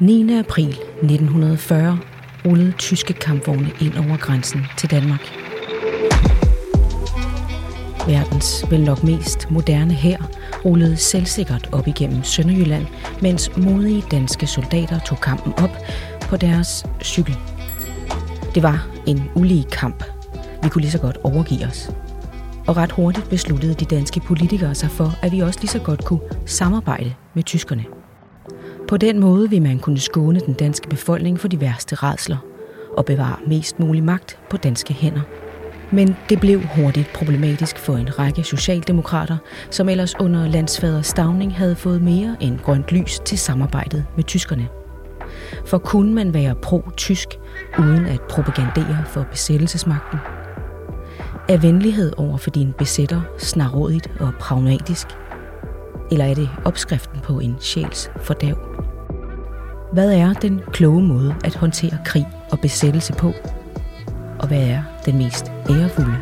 9. april 1940 rullede tyske kampvogne ind over grænsen til Danmark. Verdens vel nok mest moderne hær rullede selvsikkert op igennem Sønderjylland, mens modige danske soldater tog kampen op på deres cykel. Det var en ulige kamp. Vi kunne lige så godt overgive os. Og ret hurtigt besluttede de danske politikere sig for, at vi også lige så godt kunne samarbejde med tyskerne. På den måde vil man kunne skåne den danske befolkning for de værste redsler og bevare mest mulig magt på danske hænder. Men det blev hurtigt problematisk for en række socialdemokrater, som ellers under landsfader Stavning havde fået mere end grønt lys til samarbejdet med tyskerne. For kunne man være pro-tysk, uden at propagandere for besættelsesmagten? Er venlighed over for din besætter snarådigt og pragmatisk? Eller er det opskriften på en sjæls fordav? Hvad er den kloge måde at håndtere krig og besættelse på? Og hvad er den mest ærefulde?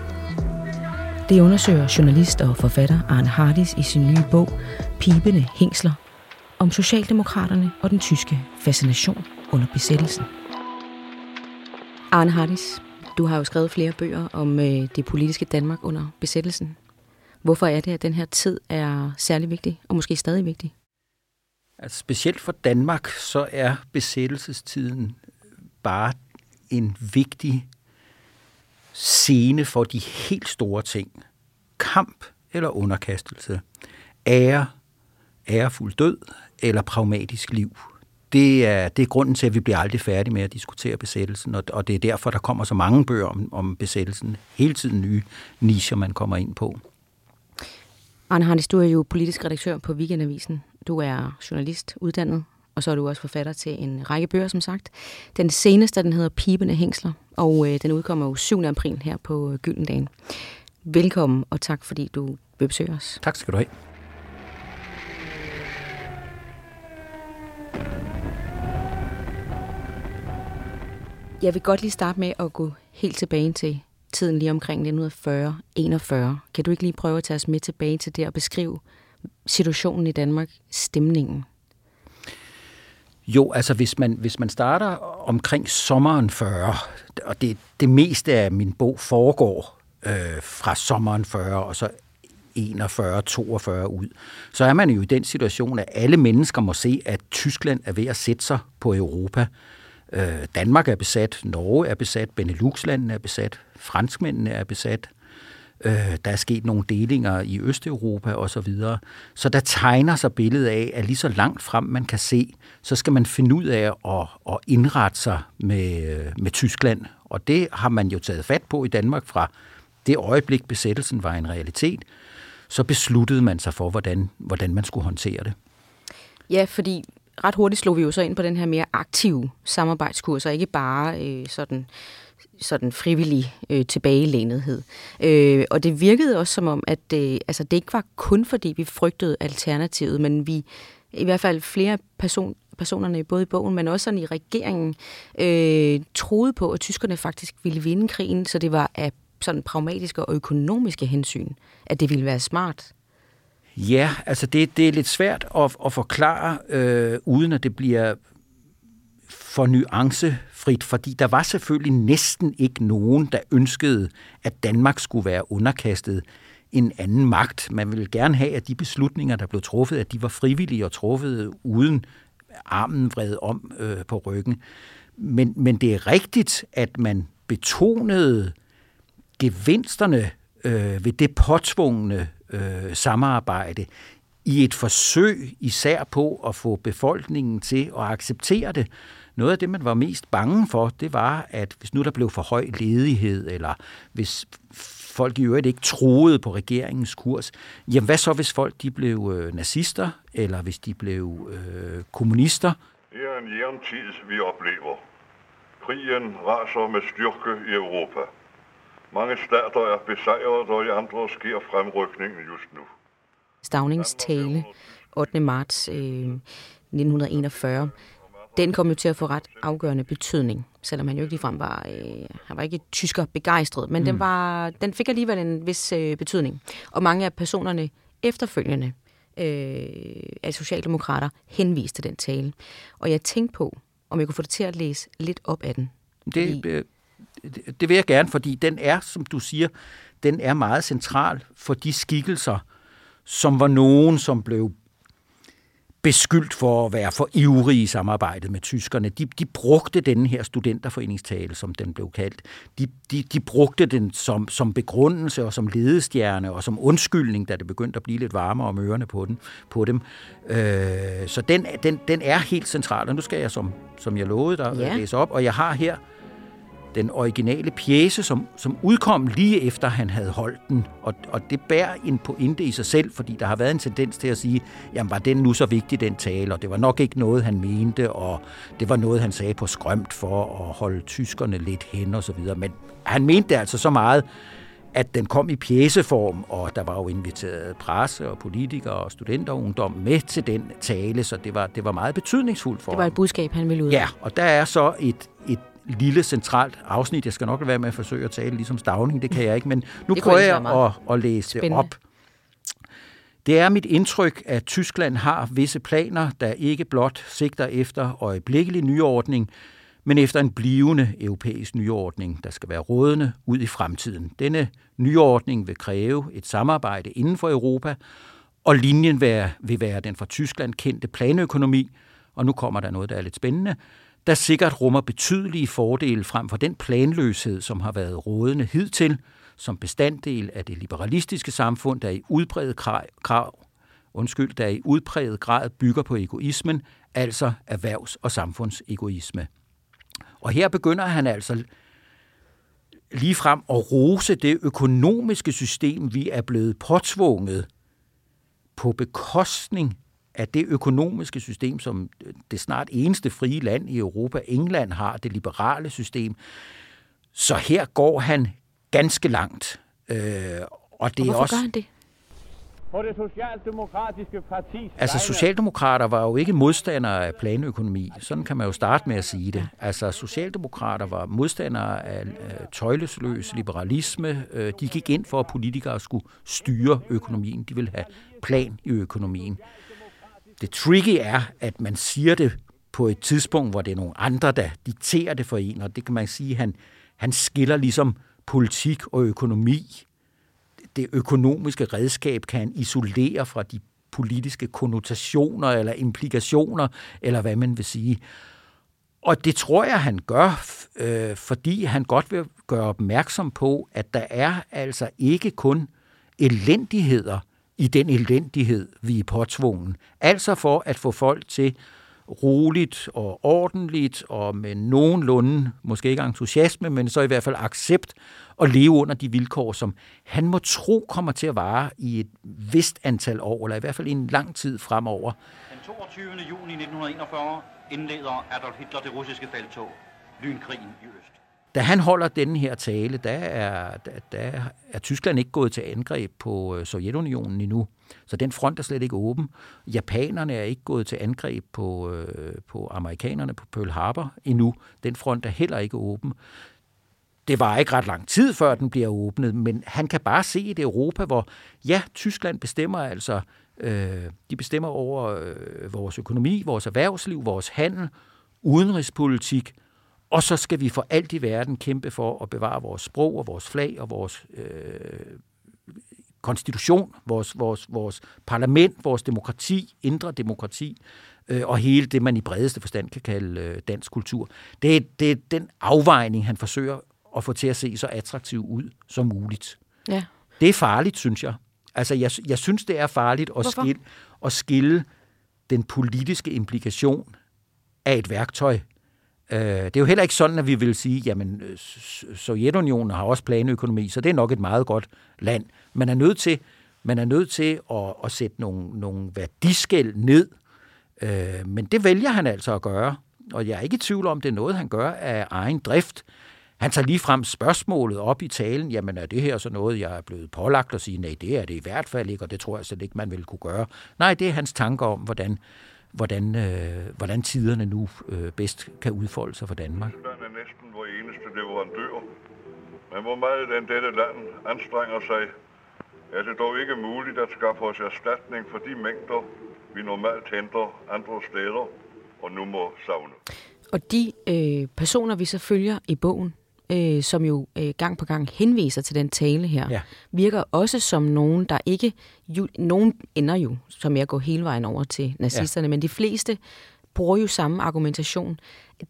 Det undersøger journalist og forfatter Arne Hardis i sin nye bog Pibende Hængsler om Socialdemokraterne og den tyske fascination under besættelsen. Arne Hardis, du har jo skrevet flere bøger om øh, det politiske Danmark under besættelsen. Hvorfor er det, at den her tid er særlig vigtig, og måske stadig vigtig? Altså, specielt for Danmark, så er besættelsestiden bare en vigtig scene for de helt store ting. Kamp eller underkastelse. Ære, ærefuld død eller pragmatisk liv. Det er, det er grunden til, at vi bliver aldrig færdige med at diskutere besættelsen, og, og det er derfor, der kommer så mange bøger om, om besættelsen. Hele tiden nye nischer, man kommer ind på. Arne Hannes, du er jo politisk redaktør på Weekendavisen. Du er journalist, uddannet, og så er du også forfatter til en række bøger, som sagt. Den seneste, den hedder Pibende Hængsler, og øh, den udkommer jo 7. april her på Gyldendagen. Velkommen, og tak fordi du vil besøge os. Tak skal du have. Jeg vil godt lige starte med at gå helt tilbage til tiden lige omkring 1940-41. Kan du ikke lige prøve at tage os med tilbage til det og beskrive situationen i Danmark, stemningen? Jo, altså hvis man, hvis man starter omkring sommeren 40, og det, det meste af min bog foregår øh, fra sommeren 40 og så 41, 42 ud, så er man jo i den situation, at alle mennesker må se, at Tyskland er ved at sætte sig på Europa. Øh, Danmark er besat, Norge er besat, Beneluxlandene er besat, franskmændene er besat, øh, der er sket nogle delinger i Østeuropa osv. Så, så der tegner sig billedet af, at lige så langt frem man kan se, så skal man finde ud af at, at indrette sig med, øh, med Tyskland. Og det har man jo taget fat på i Danmark fra det øjeblik, besættelsen var en realitet. Så besluttede man sig for, hvordan, hvordan man skulle håndtere det. Ja, fordi ret hurtigt slog vi jo så ind på den her mere aktive samarbejdskurs, og ikke bare øh, sådan sådan frivillig øh, tilbagelænethed. Øh, og det virkede også som om, at øh, altså, det ikke var kun fordi, vi frygtede alternativet, men vi i hvert fald flere person, personerne både i bogen, men også sådan i regeringen, øh, troede på, at tyskerne faktisk ville vinde krigen, så det var af sådan pragmatiske og økonomiske hensyn, at det ville være smart Ja, altså det, det er lidt svært at, at forklare, øh, uden at det bliver for nuance frit, fordi der var selvfølgelig næsten ikke nogen, der ønskede, at Danmark skulle være underkastet en anden magt. Man ville gerne have, at de beslutninger, der blev truffet, at de var frivillige og truffet uden armen vred om øh, på ryggen. Men, men det er rigtigt, at man betonede gevinsterne øh, ved det påtvungne øh, samarbejde i et forsøg især på at få befolkningen til at acceptere det. Noget af det, man var mest bange for, det var, at hvis nu der blev for høj ledighed, eller hvis folk i øvrigt ikke troede på regeringens kurs, jamen hvad så, hvis folk de blev øh, nazister, eller hvis de blev øh, kommunister? Det er en jævn tid, vi oplever. Krigen raser med styrke i Europa. Mange stater er besejret, og i andre sker fremrykningen just nu. Stavnings tale 8. marts øh, 1941 den kom jo til at få ret afgørende betydning, selvom han jo ikke ligefrem var, øh, han var ikke tysker begejstret, men mm. den, var, den fik alligevel en vis øh, betydning. Og mange af personerne efterfølgende øh, af socialdemokrater henviste den tale. Og jeg tænkte på, om jeg kunne få det til at læse lidt op af den. Det, fordi... Øh, det, det vil jeg gerne, fordi den er, som du siger, den er meget central for de skikkelser, som var nogen, som blev beskyldt for at være for ivrige i samarbejdet med tyskerne. De, de brugte den her studenterforeningstale, som den blev kaldt. De, de, de brugte den som, som begrundelse og som ledestjerne og som undskyldning, da det begyndte at blive lidt varmere om ørerne på, den, på dem. Øh, så den, den, den er helt central, og nu skal jeg, som, som jeg lovede dig, ja. læse op, og jeg har her den originale pjæse, som, som udkom lige efter han havde holdt den. Og, og det bærer en pointe i sig selv, fordi der har været en tendens til at sige, jamen var den nu så vigtig, den tale, og det var nok ikke noget, han mente, og det var noget, han sagde på skrømt for at holde tyskerne lidt hen og så videre. Men han mente det altså så meget, at den kom i pjæseform, og der var jo inviteret presse og politikere og studenterungdom med til den tale, så det var, det var meget betydningsfuldt for Det var et budskab, han ville ud Ja, og der er så et, et lille centralt afsnit. Jeg skal nok være med at forsøge at tale ligesom stavning, det kan jeg ikke, men nu prøver jeg at, at læse Spændende. op. Det er mit indtryk, at Tyskland har visse planer, der ikke blot sigter efter øjeblikkelig nyordning, men efter en blivende europæisk nyordning, der skal være rådende ud i fremtiden. Denne nyordning vil kræve et samarbejde inden for Europa, og linjen vil være den fra Tyskland kendte planøkonomi, og nu kommer der noget, der er lidt spændende, der sikkert rummer betydelige fordele frem for den planløshed, som har været rådende hidtil, som bestanddel af det liberalistiske samfund, der i udbredet krav, undskyld, der i udpræget grad bygger på egoismen, altså erhvervs- og samfundsegoisme. Og her begynder han altså lige frem at rose det økonomiske system, vi er blevet påtvunget på bekostning at det økonomiske system, som det snart eneste frie land i Europa, England har, det liberale system, så her går han ganske langt. Øh, og det og er også, gør han det? På det socialdemokratiske parti. Altså, socialdemokrater var jo ikke modstandere af planøkonomi. Sådan kan man jo starte med at sige det. Altså, socialdemokrater var modstandere af tøjlesløs liberalisme. Øh, de gik ind for, at politikere skulle styre økonomien. De ville have plan i økonomien. Det tricky er, at man siger det på et tidspunkt, hvor det er nogle andre, der dikterer det for en, og det kan man sige, han, han skiller ligesom politik og økonomi. Det økonomiske redskab kan han isolere fra de politiske konnotationer eller implikationer, eller hvad man vil sige. Og det tror jeg, han gør, øh, fordi han godt vil gøre opmærksom på, at der er altså ikke kun elendigheder i den elendighed, vi er påtvungen. Altså for at få folk til roligt og ordentligt og med nogenlunde, måske ikke entusiasme, men så i hvert fald accept at leve under de vilkår, som han må tro kommer til at vare i et vist antal år, eller i hvert fald i en lang tid fremover. Den 22. juni 1941 indleder Adolf Hitler det russiske feltog, lynkrigen i øst. Da han holder denne her tale, der er, der, der er Tyskland ikke gået til angreb på øh, Sovjetunionen endnu. Så den front er slet ikke åben. Japanerne er ikke gået til angreb på, øh, på amerikanerne på Pearl Harbor endnu. Den front er heller ikke åben. Det var ikke ret lang tid før den bliver åbnet, men han kan bare se et Europa, hvor ja, Tyskland bestemmer altså, øh, de bestemmer over øh, vores økonomi, vores erhvervsliv, vores handel, udenrigspolitik – og så skal vi for alt i verden kæmpe for at bevare vores sprog og vores flag og vores øh, konstitution, vores, vores, vores parlament, vores demokrati, indre demokrati, øh, og hele det, man i bredeste forstand kan kalde øh, dansk kultur. Det er, det er den afvejning, han forsøger at få til at se så attraktiv ud som muligt. Ja. Det er farligt, synes jeg. Altså, jeg, jeg synes, det er farligt at skille, at skille den politiske implikation af et værktøj Øh, det er jo heller ikke sådan, at vi vil sige, jamen øh, Sovjetunionen har også planøkonomi, så det er nok et meget godt land. Man er nødt til, man er nødt til at, at sætte nogle, nogle værdiskæld ned, øh, men det vælger han altså at gøre. Og jeg er ikke i tvivl om, det er noget, han gør af egen drift. Han tager lige frem spørgsmålet op i talen, jamen er det her så noget, jeg er blevet pålagt at sige, nej, det er det i hvert fald ikke, og det tror jeg slet ikke, man ville kunne gøre. Nej, det er hans tanker om, hvordan hvordan, øh, hvordan tiderne nu øh, bedst kan udfolde sig for Danmark. Tyskland er næsten vores eneste leverandør. Men hvor meget den dette land anstrenger sig er det dog ikke muligt at skaffe os erstatning for de mængder, vi normalt henter andre steder og nu må savne. Og de øh, personer, vi så følger i bogen, øh, som jo øh, gang på gang henviser til den tale her, ja. virker også som nogen, der ikke... Jo, nogen ender jo som jeg går hele vejen over til nazisterne, ja. men de fleste bruger jo samme argumentation.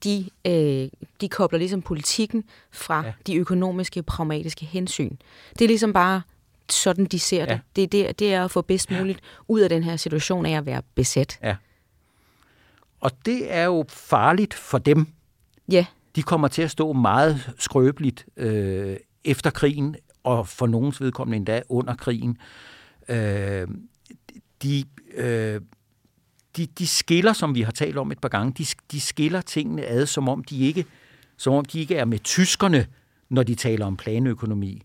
De, øh, de kobler ligesom politikken fra ja. de økonomiske, pragmatiske hensyn. Det er ligesom bare sådan, de ser ja. det. Det, det. det er at få bedst muligt ud af den her situation af at være besat. Ja. Og det er jo farligt for dem. Ja. De kommer til at stå meget skrøbeligt øh, efter krigen, og for nogens vedkommende endda under krigen. Øh, de, øh, de, de skiller, som vi har talt om et par gange, de, de skiller tingene ad, som om de ikke, som om de ikke er med tyskerne, når de taler om planøkonomi.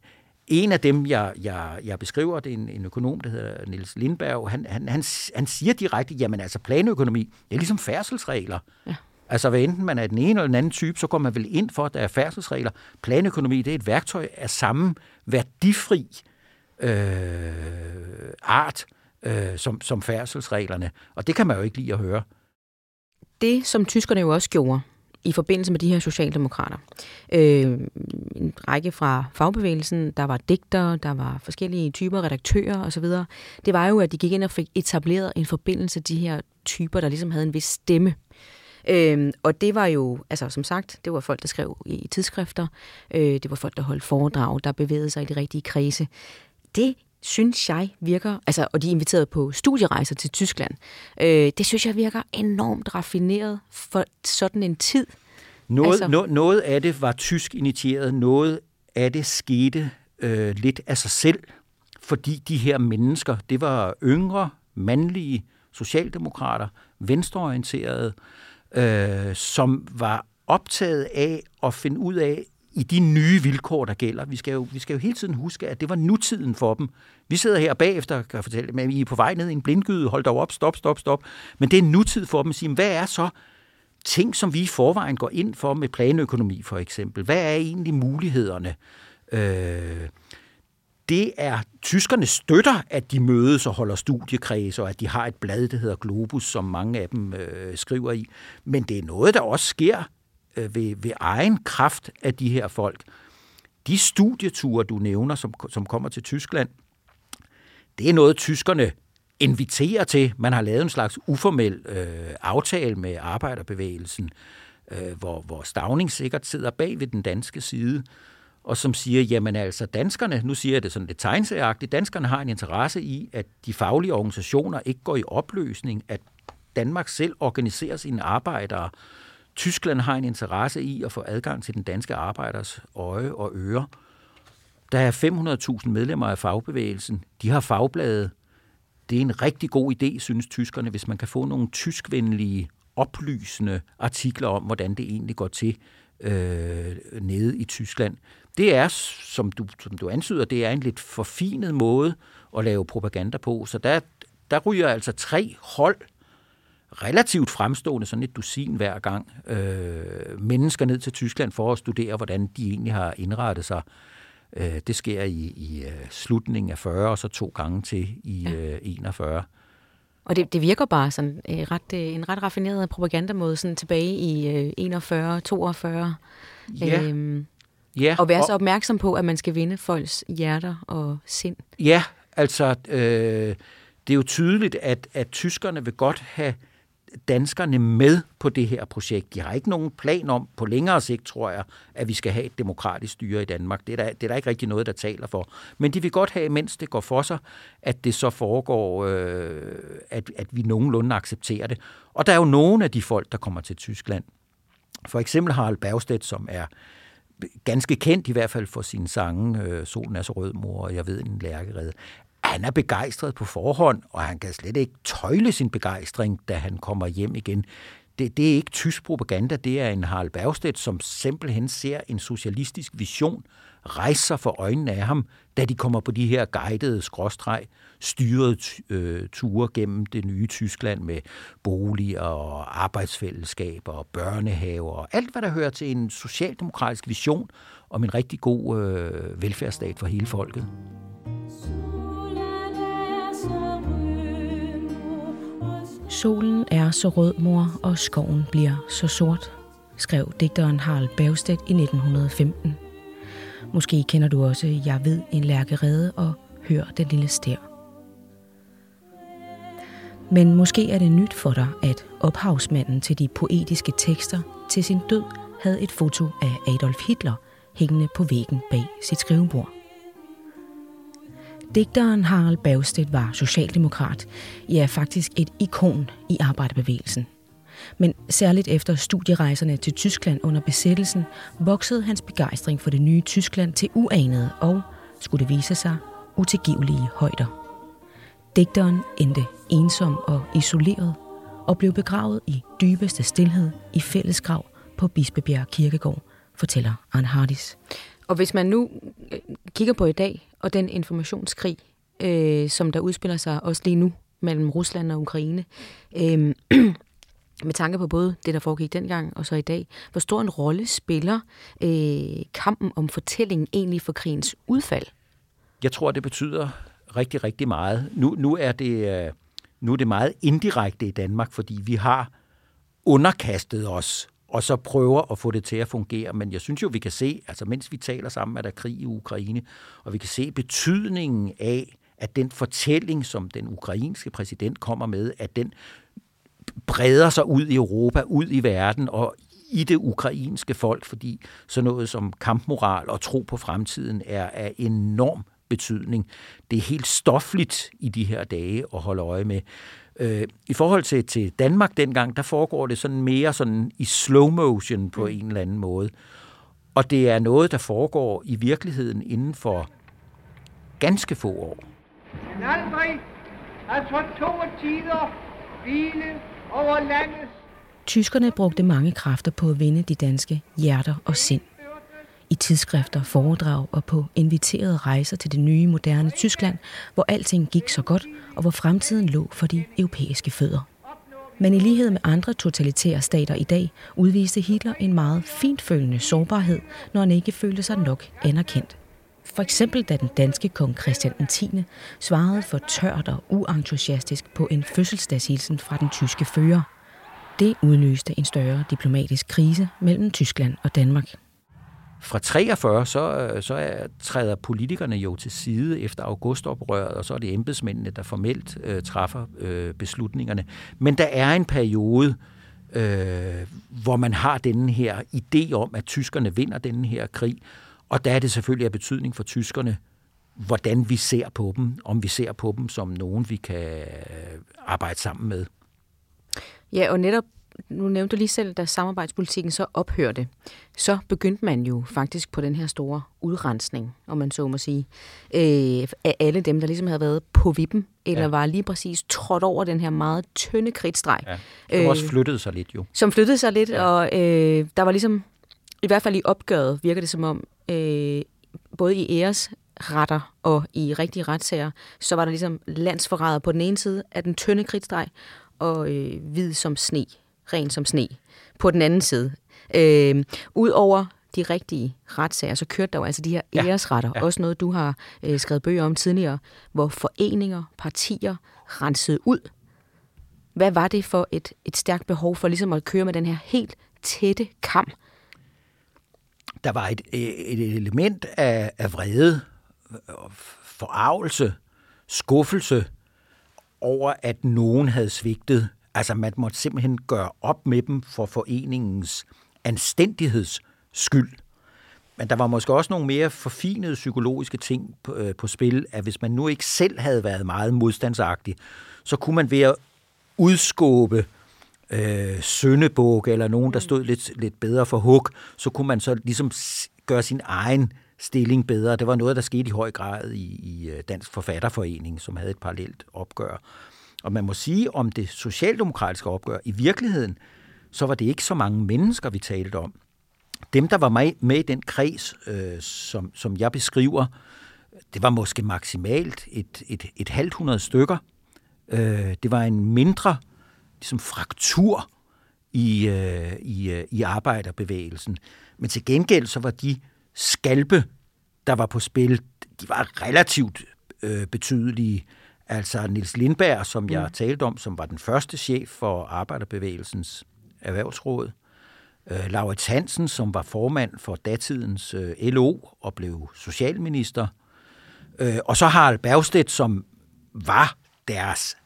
En af dem, jeg, jeg, jeg beskriver, det er en, en økonom, der hedder Niels Lindberg, han, han, han, han siger direkte, jamen altså planøkonomi, det er ligesom færdselsregler. Ja. Altså hvad enten man er den ene eller den anden type, så går man vel ind for, at der er færdselsregler. Planøkonomi, det er et værktøj af samme værdifri øh, art øh, som, som færdselsreglerne. Og det kan man jo ikke lide at høre. Det, som tyskerne jo også gjorde, i forbindelse med de her socialdemokrater. Øh, en række fra fagbevægelsen, der var digter, der var forskellige typer redaktører osv. Det var jo, at de gik ind og fik etableret en forbindelse til de her typer, der ligesom havde en vis stemme. Øh, og det var jo, altså som sagt, det var folk, der skrev i tidsskrifter, øh, det var folk, der holdt foredrag, der bevægede sig i de rigtige kredse. Det synes jeg virker, altså, og de er inviteret på studierejser til Tyskland, øh, det synes jeg virker enormt raffineret for sådan en tid. Noget, altså, no, noget af det var tysk initieret, noget af det skete øh, lidt af sig selv, fordi de her mennesker, det var yngre, mandlige socialdemokrater, venstreorienterede, øh, øh, som var optaget af at finde ud af, i de nye vilkår, der gælder. Vi skal, jo, vi skal jo hele tiden huske, at det var nutiden for dem. Vi sidder her bagefter og kan fortælle, at I er på vej ned i en blindgyde, hold dog op, stop, stop, stop. Men det er nutid for dem at sige, hvad er så ting, som vi i forvejen går ind for med planøkonomi for eksempel? Hvad er egentlig mulighederne? Øh, det er, tyskerne støtter, at de mødes og holder studiekreds, og at de har et blad, der hedder Globus, som mange af dem øh, skriver i. Men det er noget, der også sker øh, ved, ved egen kraft af de her folk. De studieture, du nævner, som, som kommer til Tyskland, det er noget, tyskerne inviterer til. Man har lavet en slags uformel øh, aftale med arbejderbevægelsen, øh, hvor, hvor Stavning sikkert sidder bag ved den danske side, og som siger, jamen altså danskerne, nu siger jeg det sådan lidt tegnsagagtigt, danskerne har en interesse i, at de faglige organisationer ikke går i opløsning, at Danmark selv organiserer sine arbejdere, Tyskland har en interesse i at få adgang til den danske arbejders øje og øre. Der er 500.000 medlemmer af fagbevægelsen. De har fagblade. Det er en rigtig god idé, synes tyskerne, hvis man kan få nogle tyskvenlige, oplysende artikler om, hvordan det egentlig går til øh, nede i Tyskland. Det er, som du, som du antyder, det er en lidt forfinet måde at lave propaganda på. Så der, der ryger altså tre hold relativt fremstående, sådan et dusin hver gang, øh, mennesker ned til Tyskland for at studere, hvordan de egentlig har indrettet sig. Øh, det sker i, i uh, slutningen af 40, og så to gange til i uh, 41. Og det, det virker bare sådan uh, ret, uh, en ret raffineret propagandamåde sådan tilbage i uh, 41, 42. Ja. Øhm, ja. Og være så opmærksom på, at man skal vinde folks hjerter og sind. Ja, altså øh, det er jo tydeligt, at, at tyskerne vil godt have danskerne med på det her projekt. De har ikke nogen plan om på længere sigt, tror jeg, at vi skal have et demokratisk styre i Danmark. Det er, der, det er der ikke rigtig noget, der taler for. Men de vil godt have, mens det går for sig, at det så foregår, øh, at, at vi nogenlunde accepterer det. Og der er jo nogle af de folk, der kommer til Tyskland. For eksempel Harald Bergstedt, som er ganske kendt i hvert fald for sine sange, øh, Solen er så rød, mor, og jeg ved en lærkerede han er begejstret på forhånd, og han kan slet ikke tøjle sin begejstring, da han kommer hjem igen. Det, det er ikke tysk propaganda, det er en Harald Bergstedt, som simpelthen ser en socialistisk vision rejse sig for øjnene af ham, da de kommer på de her guidede skråstreg, styrede øh, ture gennem det nye Tyskland med boliger og arbejdsfællesskaber og børnehaver og alt, hvad der hører til en socialdemokratisk vision om en rigtig god øh, velfærdsstat for hele folket. Solen er så rød, mor, og skoven bliver så sort, skrev digteren Harald Bergstedt i 1915. Måske kender du også Jeg ved en lærkerede og Hør den lille stær. Men måske er det nyt for dig, at ophavsmanden til de poetiske tekster til sin død havde et foto af Adolf Hitler hængende på væggen bag sit skrivebord. Digteren Harald Bergstedt var socialdemokrat, ja faktisk et ikon i arbejderbevægelsen. Men særligt efter studierejserne til Tyskland under besættelsen, voksede hans begejstring for det nye Tyskland til uanede og, skulle det vise sig, utilgivelige højder. Digteren endte ensom og isoleret og blev begravet i dybeste stillhed i fællesgrav på Bispebjerg Kirkegård, fortæller Arne Hardis. Og hvis man nu øh, kigger på i dag, og den informationskrig, øh, som der udspiller sig også lige nu mellem Rusland og Ukraine, øh, med tanke på både det, der foregik dengang og så i dag, hvor stor en rolle spiller øh, kampen om fortællingen egentlig for krigens udfald? Jeg tror, det betyder rigtig, rigtig meget. Nu, nu, er det, øh, nu er det meget indirekte i Danmark, fordi vi har underkastet os og så prøver at få det til at fungere. Men jeg synes jo, vi kan se, altså mens vi taler sammen, at der er krig i Ukraine, og vi kan se betydningen af, at den fortælling, som den ukrainske præsident kommer med, at den breder sig ud i Europa, ud i verden og i det ukrainske folk, fordi sådan noget som kampmoral og tro på fremtiden er af enorm betydning. Det er helt stofligt i de her dage at holde øje med. Øh, I forhold til, til Danmark dengang, der foregår det sådan mere sådan i slow motion på mm. en eller anden måde. Og det er noget, der foregår i virkeligheden inden for ganske få år. Men aldrig har så to tider hvile over landets Tyskerne brugte mange kræfter på at vinde de danske hjerter og sind i tidsskrifter, foredrag og på inviterede rejser til det nye, moderne Tyskland, hvor alting gik så godt, og hvor fremtiden lå for de europæiske fødder. Men i lighed med andre totalitære stater i dag, udviste Hitler en meget fintfølende sårbarhed, når han ikke følte sig nok anerkendt. For eksempel da den danske kong Christian 10. svarede for tørt og uentusiastisk på en fødselsdagshilsen fra den tyske fører. Det udløste en større diplomatisk krise mellem Tyskland og Danmark. Fra 43, så, øh, så er, træder politikerne jo til side efter augustoprøret, og så er det embedsmændene, der formelt øh, træffer øh, beslutningerne. Men der er en periode, øh, hvor man har denne her idé om, at tyskerne vinder denne her krig, og der er det selvfølgelig af betydning for tyskerne, hvordan vi ser på dem, om vi ser på dem som nogen, vi kan øh, arbejde sammen med. Ja, og netop nu nævnte du lige selv, da samarbejdspolitikken så ophørte, så begyndte man jo faktisk på den her store udrensning, om man så må sige, øh, af alle dem, der ligesom havde været på vippen, eller ja. var lige præcis trådt over den her meget tynde kridtstreg. Ja, som øh, også flyttede sig lidt jo. Som flyttede sig lidt, ja. og øh, der var ligesom, i hvert fald i opgøret, virker det som om, øh, både i æres retter og i rigtige retssager, så var der ligesom landsforræder på den ene side af den tynde kridtstreg, og øh, hvid som sne ren som sne på den anden side. Øh, Udover de rigtige retssager, så kørte der jo altså de her æresretter, ja, ja. også noget, du har øh, skrevet bøger om tidligere, hvor foreninger, partier rensede ud. Hvad var det for et, et stærkt behov for ligesom at køre med den her helt tætte kam? Der var et, et element af, af vrede, forarvelse, skuffelse over, at nogen havde svigtet Altså, man måtte simpelthen gøre op med dem for foreningens anstændigheds skyld. Men der var måske også nogle mere forfinede psykologiske ting på, øh, på spil, at hvis man nu ikke selv havde været meget modstandsagtig, så kunne man ved at udskåbe øh, Søndebog eller nogen, der stod lidt, lidt bedre for hug, så kunne man så ligesom gøre sin egen stilling bedre. Det var noget, der skete i høj grad i, i øh, Dansk Forfatterforening, som havde et parallelt opgør og man må sige om det socialdemokratiske opgør, i virkeligheden, så var det ikke så mange mennesker, vi talte om. Dem, der var med, i den kreds, øh, som, som jeg beskriver, det var måske maksimalt et, et, et halvt hundrede stykker. Øh, det var en mindre ligesom fraktur i, øh, i, øh, i arbejderbevægelsen. Men til gengæld så var de skalpe, der var på spil, de var relativt øh, betydelige. Altså Nils Lindberg, som jeg mm. talte om, som var den første chef for Arbejderbevægelsens erhvervsråd. Øh, Laurits Hansen, som var formand for datidens øh, LO og blev socialminister. Øh, og så Harald Bergstedt, som var deres,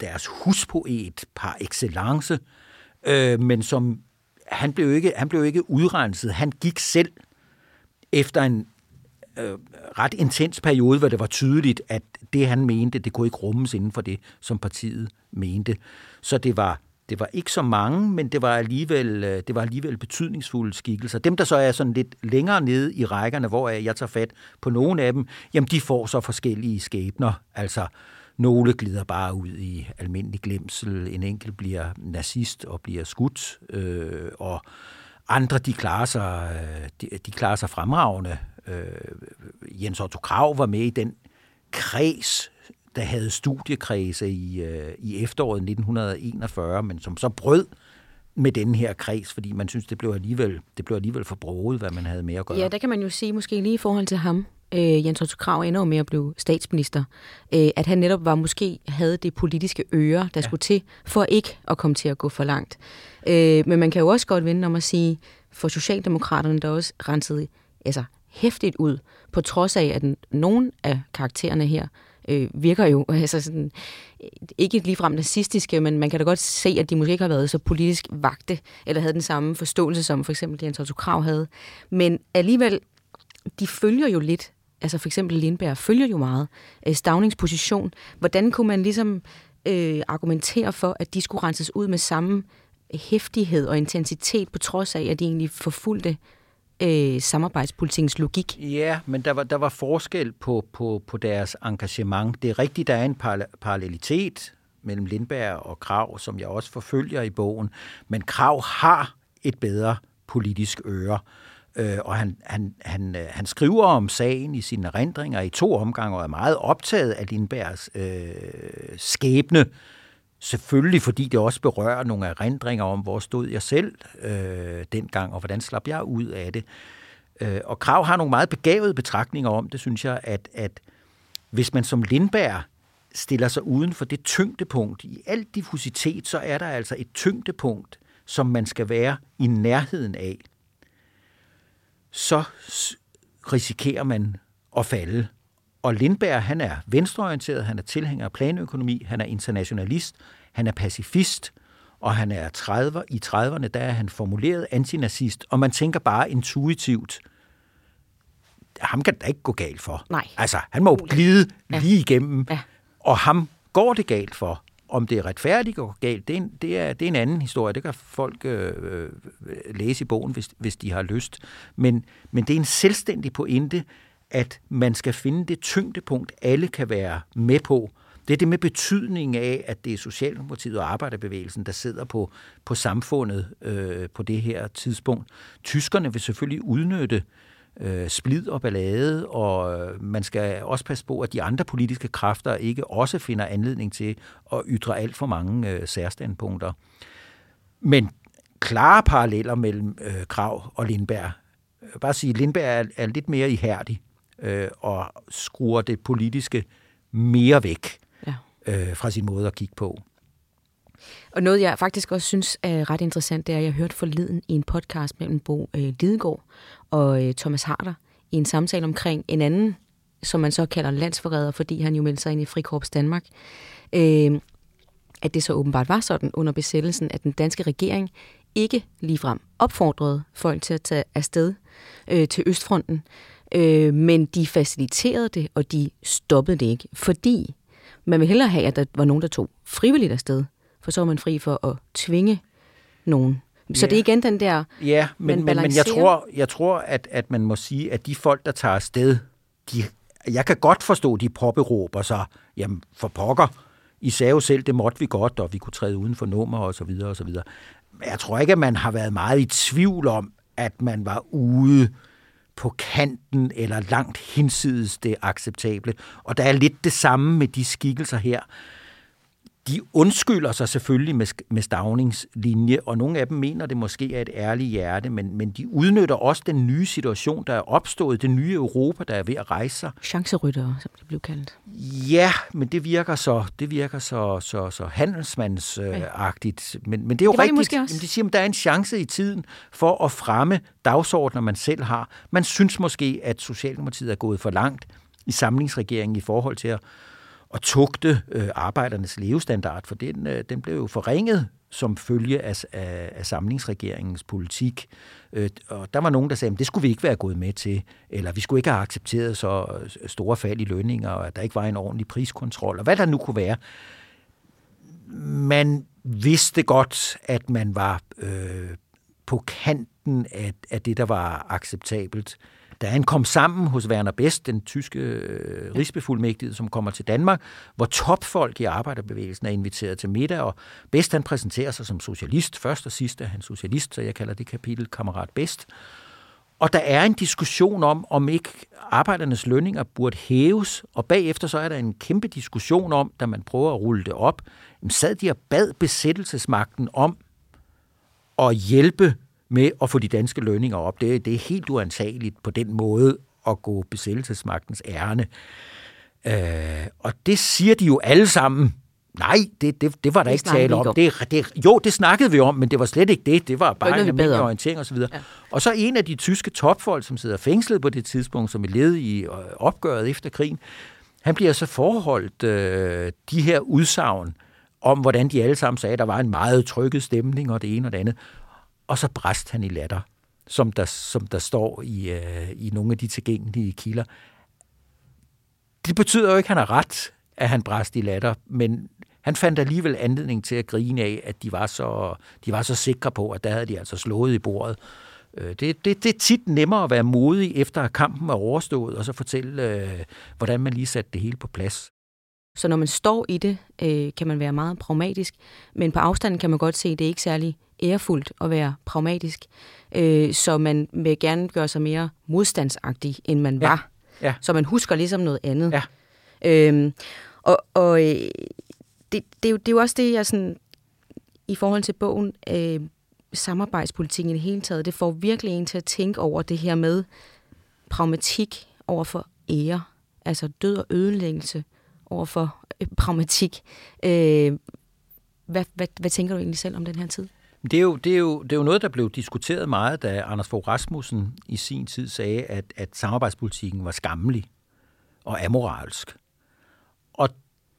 deres huspoet par excellence, øh, men som han blev, ikke, han blev ikke udrenset. Han gik selv efter en øh, ret intens periode, hvor det var tydeligt, at det, han mente, det kunne ikke rummes inden for det, som partiet mente. Så det var det var ikke så mange, men det var alligevel, øh, det var alligevel betydningsfulde skikkelser. Dem, der så er sådan lidt længere nede i rækkerne, hvor jeg tager fat på nogle af dem, jamen de får så forskellige skæbner. Altså, nogle glider bare ud i almindelig glemsel, en enkelt bliver nazist og bliver skudt, øh, og andre, de klarer sig, de, de klarer sig fremragende. Øh, Jens Otto Krav var med i den kreds, der havde studiekredse i, øh, i efteråret 1941, men som så brød med den her kreds, fordi man synes, det blev alligevel, det blev alligevel for broget, hvad man havde med at gøre. Ja, der kan man jo sige, måske lige i forhold til ham, øh, Jens Otto Krav ender jo med at blive statsminister, øh, at han netop var måske havde det politiske øre, der ja. skulle til, for ikke at komme til at gå for langt. Øh, men man kan jo også godt vende om at sige, for Socialdemokraterne, der også renset altså, hæftigt ud, på trods af, at nogen af karaktererne her øh, virker jo altså sådan, ikke ligefrem nazistiske, men man kan da godt se, at de måske ikke har været så politisk vagte, eller havde den samme forståelse, som for eksempel Jens Otto Krav havde. Men alligevel, de følger jo lidt, altså for eksempel Lindberg følger jo meget øh, Stavnings position. Hvordan kunne man ligesom øh, argumentere for, at de skulle renses ud med samme hæftighed og intensitet, på trods af, at de egentlig forfulgte øh, samarbejdspolitikens logik. Ja, men der var, der var forskel på, på, på deres engagement. Det er rigtigt, der er en parallelitet mellem Lindberg og Krav, som jeg også forfølger i bogen. Men Krav har et bedre politisk øre. Øh, og han, han, han, øh, han skriver om sagen i sine erindringer i to omgange, og er meget optaget af Lindbergs øh, skæbne, Selvfølgelig fordi det også berører nogle erindringer om, hvor stod jeg selv øh, dengang, og hvordan slap jeg ud af det. Øh, og Krav har nogle meget begavede betragtninger om det, synes jeg, at, at hvis man som Lindberg stiller sig uden for det tyngdepunkt, i al diffusitet, så er der altså et tyngdepunkt, som man skal være i nærheden af. Så risikerer man at falde. Og Lindberg, han er venstreorienteret, han er tilhænger af planøkonomi, han er internationalist, han er pacifist, og han er 30, i 30'erne, der er han formuleret antinazist, og man tænker bare intuitivt, ham kan det ikke gå galt for. Nej. Altså, han må jo glide ja. lige igennem, ja. og ham går det galt for. Om det er retfærdigt og galt, det er, en, det, er, det er en anden historie. Det kan folk øh, øh, læse i bogen, hvis, hvis de har lyst. Men, men det er en selvstændig pointe, at man skal finde det tyngdepunkt, alle kan være med på. Det er det med betydningen af, at det er Socialdemokratiet og Arbejderbevægelsen, der sidder på, på samfundet øh, på det her tidspunkt. Tyskerne vil selvfølgelig udnytte øh, splid og ballade, og øh, man skal også passe på, at de andre politiske kræfter ikke også finder anledning til at ytre alt for mange øh, særstandpunkter. Men klare paralleller mellem øh, Krav og Lindberg. Bare sige, at Lindberg er, er lidt mere ihærdig øh, og skruer det politiske mere væk ja. øh, fra sin måde at kigge på. Og noget, jeg faktisk også synes er ret interessant, det er, at jeg hørte forleden i en podcast mellem Bo øh, Lidegaard og øh, Thomas Harder i en samtale omkring en anden, som man så kalder landsforræder, fordi han jo meldte sig ind i Frikorps Danmark, øh, at det så åbenbart var sådan under besættelsen, at den danske regering ikke ligefrem opfordrede folk til at tage afsted øh, til Østfronten, Øh, men de faciliterede det, og de stoppede det ikke, fordi man vil hellere have, at der var nogen, der tog frivilligt afsted, for så var man fri for at tvinge nogen. Så ja. det er igen den der, Ja, men, men, men jeg tror, jeg tror at, at man må sige, at de folk, der tager afsted, de, jeg kan godt forstå, at de påberåber sig, jamen for pokker, I sagde jo selv, det måtte vi godt, og vi kunne træde uden for nummer og så videre og så videre. Men jeg tror ikke, at man har været meget i tvivl om, at man var ude på kanten eller langt hinsides det acceptable. Og der er lidt det samme med de skikkelser her. De undskylder sig selvfølgelig med, med stavningslinje, og nogle af dem mener, det måske er et ærligt hjerte, men, men de udnytter også den nye situation, der er opstået, det nye Europa, der er ved at rejse sig. Chanceryttere, som det blev kaldt. Ja, men det virker så, det virker så, så, så handelsmandsagtigt. Men, men det er jo det rigtigt. måske også. De siger, at der er en chance i tiden for at fremme dagsordner, man selv har. Man synes måske, at Socialdemokratiet er gået for langt i samlingsregeringen i forhold til at at tugte øh, arbejdernes levestandard, for den, øh, den blev jo forringet som følge af, af, af samlingsregeringens politik. Øh, og der var nogen, der sagde, at det skulle vi ikke være gået med til, eller vi skulle ikke have accepteret så store fald i lønninger, og at der ikke var en ordentlig priskontrol, og hvad der nu kunne være. Man vidste godt, at man var øh, på kanten af, af det, der var acceptabelt. Da han kom sammen hos Werner Best, den tyske øh, rigsbefuldmægtige, som kommer til Danmark, hvor topfolk i arbejderbevægelsen er inviteret til middag, og Best han præsenterer sig som socialist. Først og sidst er han socialist, så jeg kalder det kapitel Kammerat Best. Og der er en diskussion om, om ikke arbejdernes lønninger burde hæves, og bagefter så er der en kæmpe diskussion om, da man prøver at rulle det op, sad de og bad besættelsesmagten om at hjælpe med at få de danske lønninger op. Det, det er helt uantageligt på den måde at gå besættelsesmagtens ærne. Øh, og det siger de jo alle sammen. Nej, det, det, det var der det ikke tale om. om. Det, det, jo, det snakkede vi om, men det var slet ikke det. Det var bare en almindelig orientering osv. Ja. Og så en af de tyske topfolk, som sidder fængslet på det tidspunkt, som er led i øh, opgøret efter krigen, han bliver så forholdt øh, de her udsagn om, hvordan de alle sammen sagde, at der var en meget trykket stemning og det ene og det andet og så bræst han i latter, som der, som der står i, øh, i nogle af de tilgængelige kilder. Det betyder jo ikke, at han har ret, at han bræst i latter, men han fandt alligevel anledning til at grine af, at de var så, de var så sikre på, at der havde de altså slået i bordet. Øh, det, det, det er tit nemmere at være modig, efter at kampen er overstået, og så fortælle, øh, hvordan man lige satte det hele på plads. Så når man står i det, øh, kan man være meget pragmatisk, men på afstanden kan man godt se, at det er ikke særlig ærefuldt at være pragmatisk. Øh, så man vil gerne gøre sig mere modstandsagtig, end man ja. var. Ja. Så man husker ligesom noget andet. Ja. Øhm, og og øh, det, det, er jo, det er jo også det, jeg sådan, i forhold til bogen, øh, samarbejdspolitikken i det hele taget, det får virkelig en til at tænke over det her med pragmatik over for ære, altså død og ødelæggelse over for øh, pragmatik. Øh, hvad, hvad, hvad tænker du egentlig selv om den her tid? Det er, jo, det, er jo, det er jo noget, der blev diskuteret meget, da Anders Fogh Rasmussen i sin tid sagde, at, at samarbejdspolitikken var skammelig og amoralsk. Og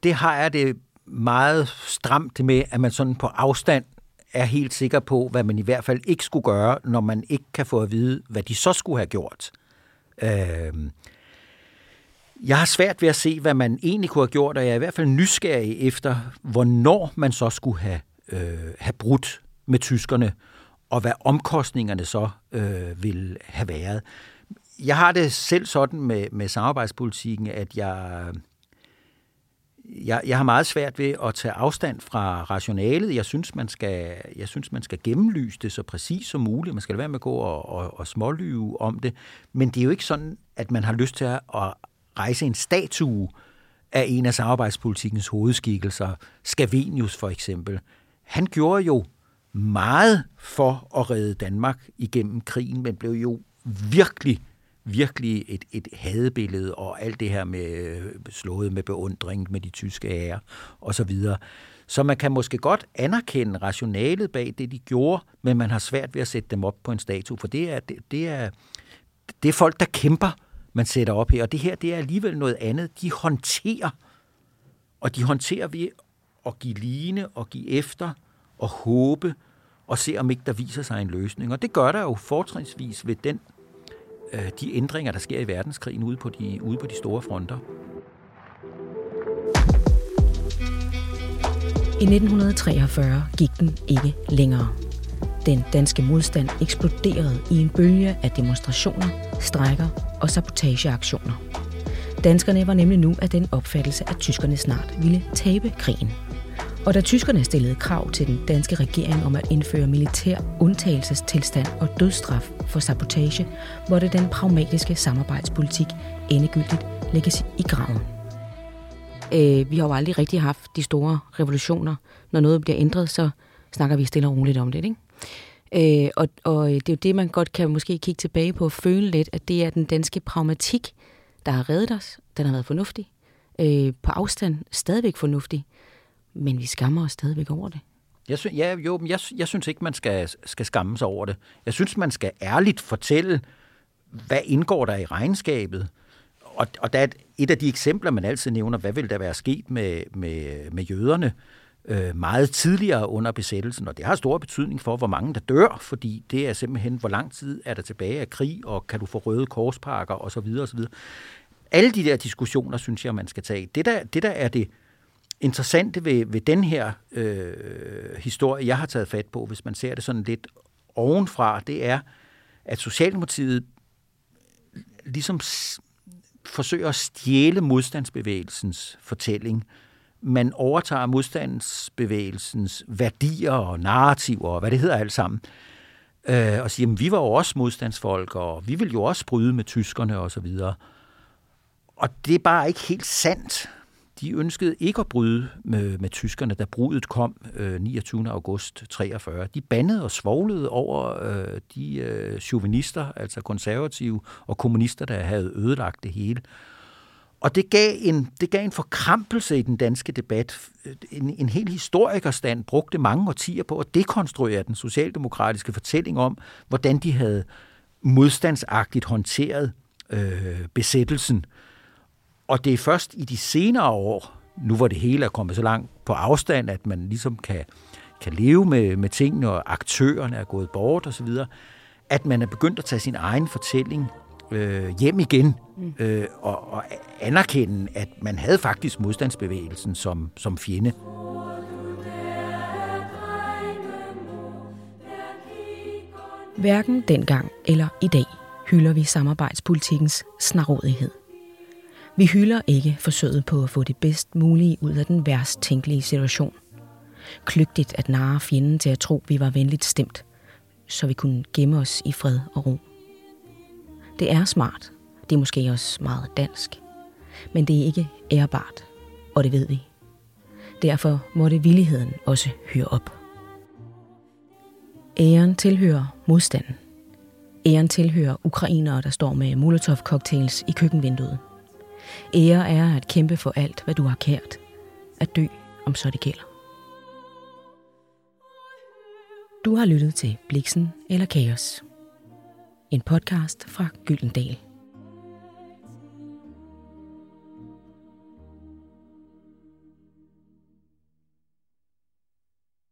det har jeg det meget stramt med, at man sådan på afstand er helt sikker på, hvad man i hvert fald ikke skulle gøre, når man ikke kan få at vide, hvad de så skulle have gjort. Øh, jeg har svært ved at se, hvad man egentlig kunne have gjort, og jeg er i hvert fald nysgerrig efter, hvornår man så skulle have, øh, have brudt med tyskerne, og hvad omkostningerne så øh, vil have været. Jeg har det selv sådan med, med samarbejdspolitikken, at jeg, jeg, jeg har meget svært ved at tage afstand fra rationalet. Jeg synes, man skal, jeg synes, man skal gennemlyse det så præcis som muligt. Man skal være med at gå og, og, og smålyve om det. Men det er jo ikke sådan, at man har lyst til at, at rejse en statue af en af samarbejdspolitikkens hovedskikkelser, Scavenius for eksempel. Han gjorde jo meget for at redde Danmark igennem krigen, men blev jo virkelig, virkelig et, et hadebillede, og alt det her med slået med beundring med de tyske ære og så videre. Så man kan måske godt anerkende rationalet bag det, de gjorde, men man har svært ved at sætte dem op på en statue, for det er, det, det er, det er folk, der kæmper, man sætter op her. Og det her, det er alligevel noget andet. De håndterer, og de håndterer ved at give line og give efter og håbe og se, om ikke der viser sig en løsning. Og det gør der jo fortrinsvis ved den, øh, de ændringer, der sker i verdenskrigen ude på de, ude på de store fronter. I 1943 gik den ikke længere. Den danske modstand eksploderede i en bølge af demonstrationer, strejker og sabotageaktioner. Danskerne var nemlig nu af den opfattelse, at tyskerne snart ville tabe krigen. Og da tyskerne stillede krav til den danske regering om at indføre militær undtagelsestilstand og dødsstraf for sabotage, måtte den pragmatiske samarbejdspolitik endegyldigt lægges i graven. Øh, vi har jo aldrig rigtig haft de store revolutioner. Når noget bliver ændret, så snakker vi stille og roligt om det, ikke? Øh, og, og det er jo det, man godt kan måske kigge tilbage på og føle lidt, at det er den danske pragmatik, der har reddet os. Den har været fornuftig. Øh, på afstand stadigvæk fornuftig. Men vi skammer os stadigvæk over det. Jeg synes, ja, jo, men jeg, jeg synes ikke, man skal, skal skamme sig over det. Jeg synes, man skal ærligt fortælle, hvad indgår der i regnskabet. Og, og der er et, et af de eksempler, man altid nævner, hvad vil der være sket med, med, med jøderne øh, meget tidligere under besættelsen. Og det har stor betydning for, hvor mange der dør, fordi det er simpelthen, hvor lang tid er der tilbage af krig, og kan du få røde korspakker osv. osv. Alle de der diskussioner, synes jeg, man skal tage. Det der, det der er det interessante ved, ved den her øh, historie, jeg har taget fat på, hvis man ser det sådan lidt ovenfra, det er, at Socialdemokratiet ligesom forsøger at stjæle modstandsbevægelsens fortælling. Man overtager modstandsbevægelsens værdier og narrativer og hvad det hedder alt sammen. Øh, og siger, at vi var jo også modstandsfolk, og vi vil jo også bryde med tyskerne og så videre. Og det er bare ikke helt sandt de ønskede ikke at bryde med, med tyskerne, da brudet kom øh, 29. august 43. De bandede og svoglede over øh, de øh, chauvinister, altså konservative og kommunister, der havde ødelagt det hele. Og det gav en, det gav en forkrampelse i den danske debat. En, en hel historikerstand brugte mange årtier på at dekonstruere den socialdemokratiske fortælling om, hvordan de havde modstandsagtigt håndteret øh, besættelsen og det er først i de senere år, nu hvor det hele er kommet så langt på afstand, at man ligesom kan, kan leve med, med tingene, og aktørerne er gået bort osv., at man er begyndt at tage sin egen fortælling øh, hjem igen mm. øh, og, og anerkende, at man havde faktisk modstandsbevægelsen som, som fjende. Hverken dengang eller i dag hylder vi samarbejdspolitikkens snarådighed. Vi hylder ikke forsøget på at få det bedst mulige ud af den værst tænkelige situation. Klygtigt at narre fjenden til at tro, vi var venligt stemt, så vi kunne gemme os i fred og ro. Det er smart. Det er måske også meget dansk. Men det er ikke ærbart, og det ved vi. Derfor måtte villigheden også høre op. Æren tilhører modstanden. Æren tilhører ukrainere, der står med molotov-cocktails i køkkenvinduet. Ære er at kæmpe for alt, hvad du har kært. At dø, om så det gælder. Du har lyttet til Bliksen eller Kaos. En podcast fra Gyldendal.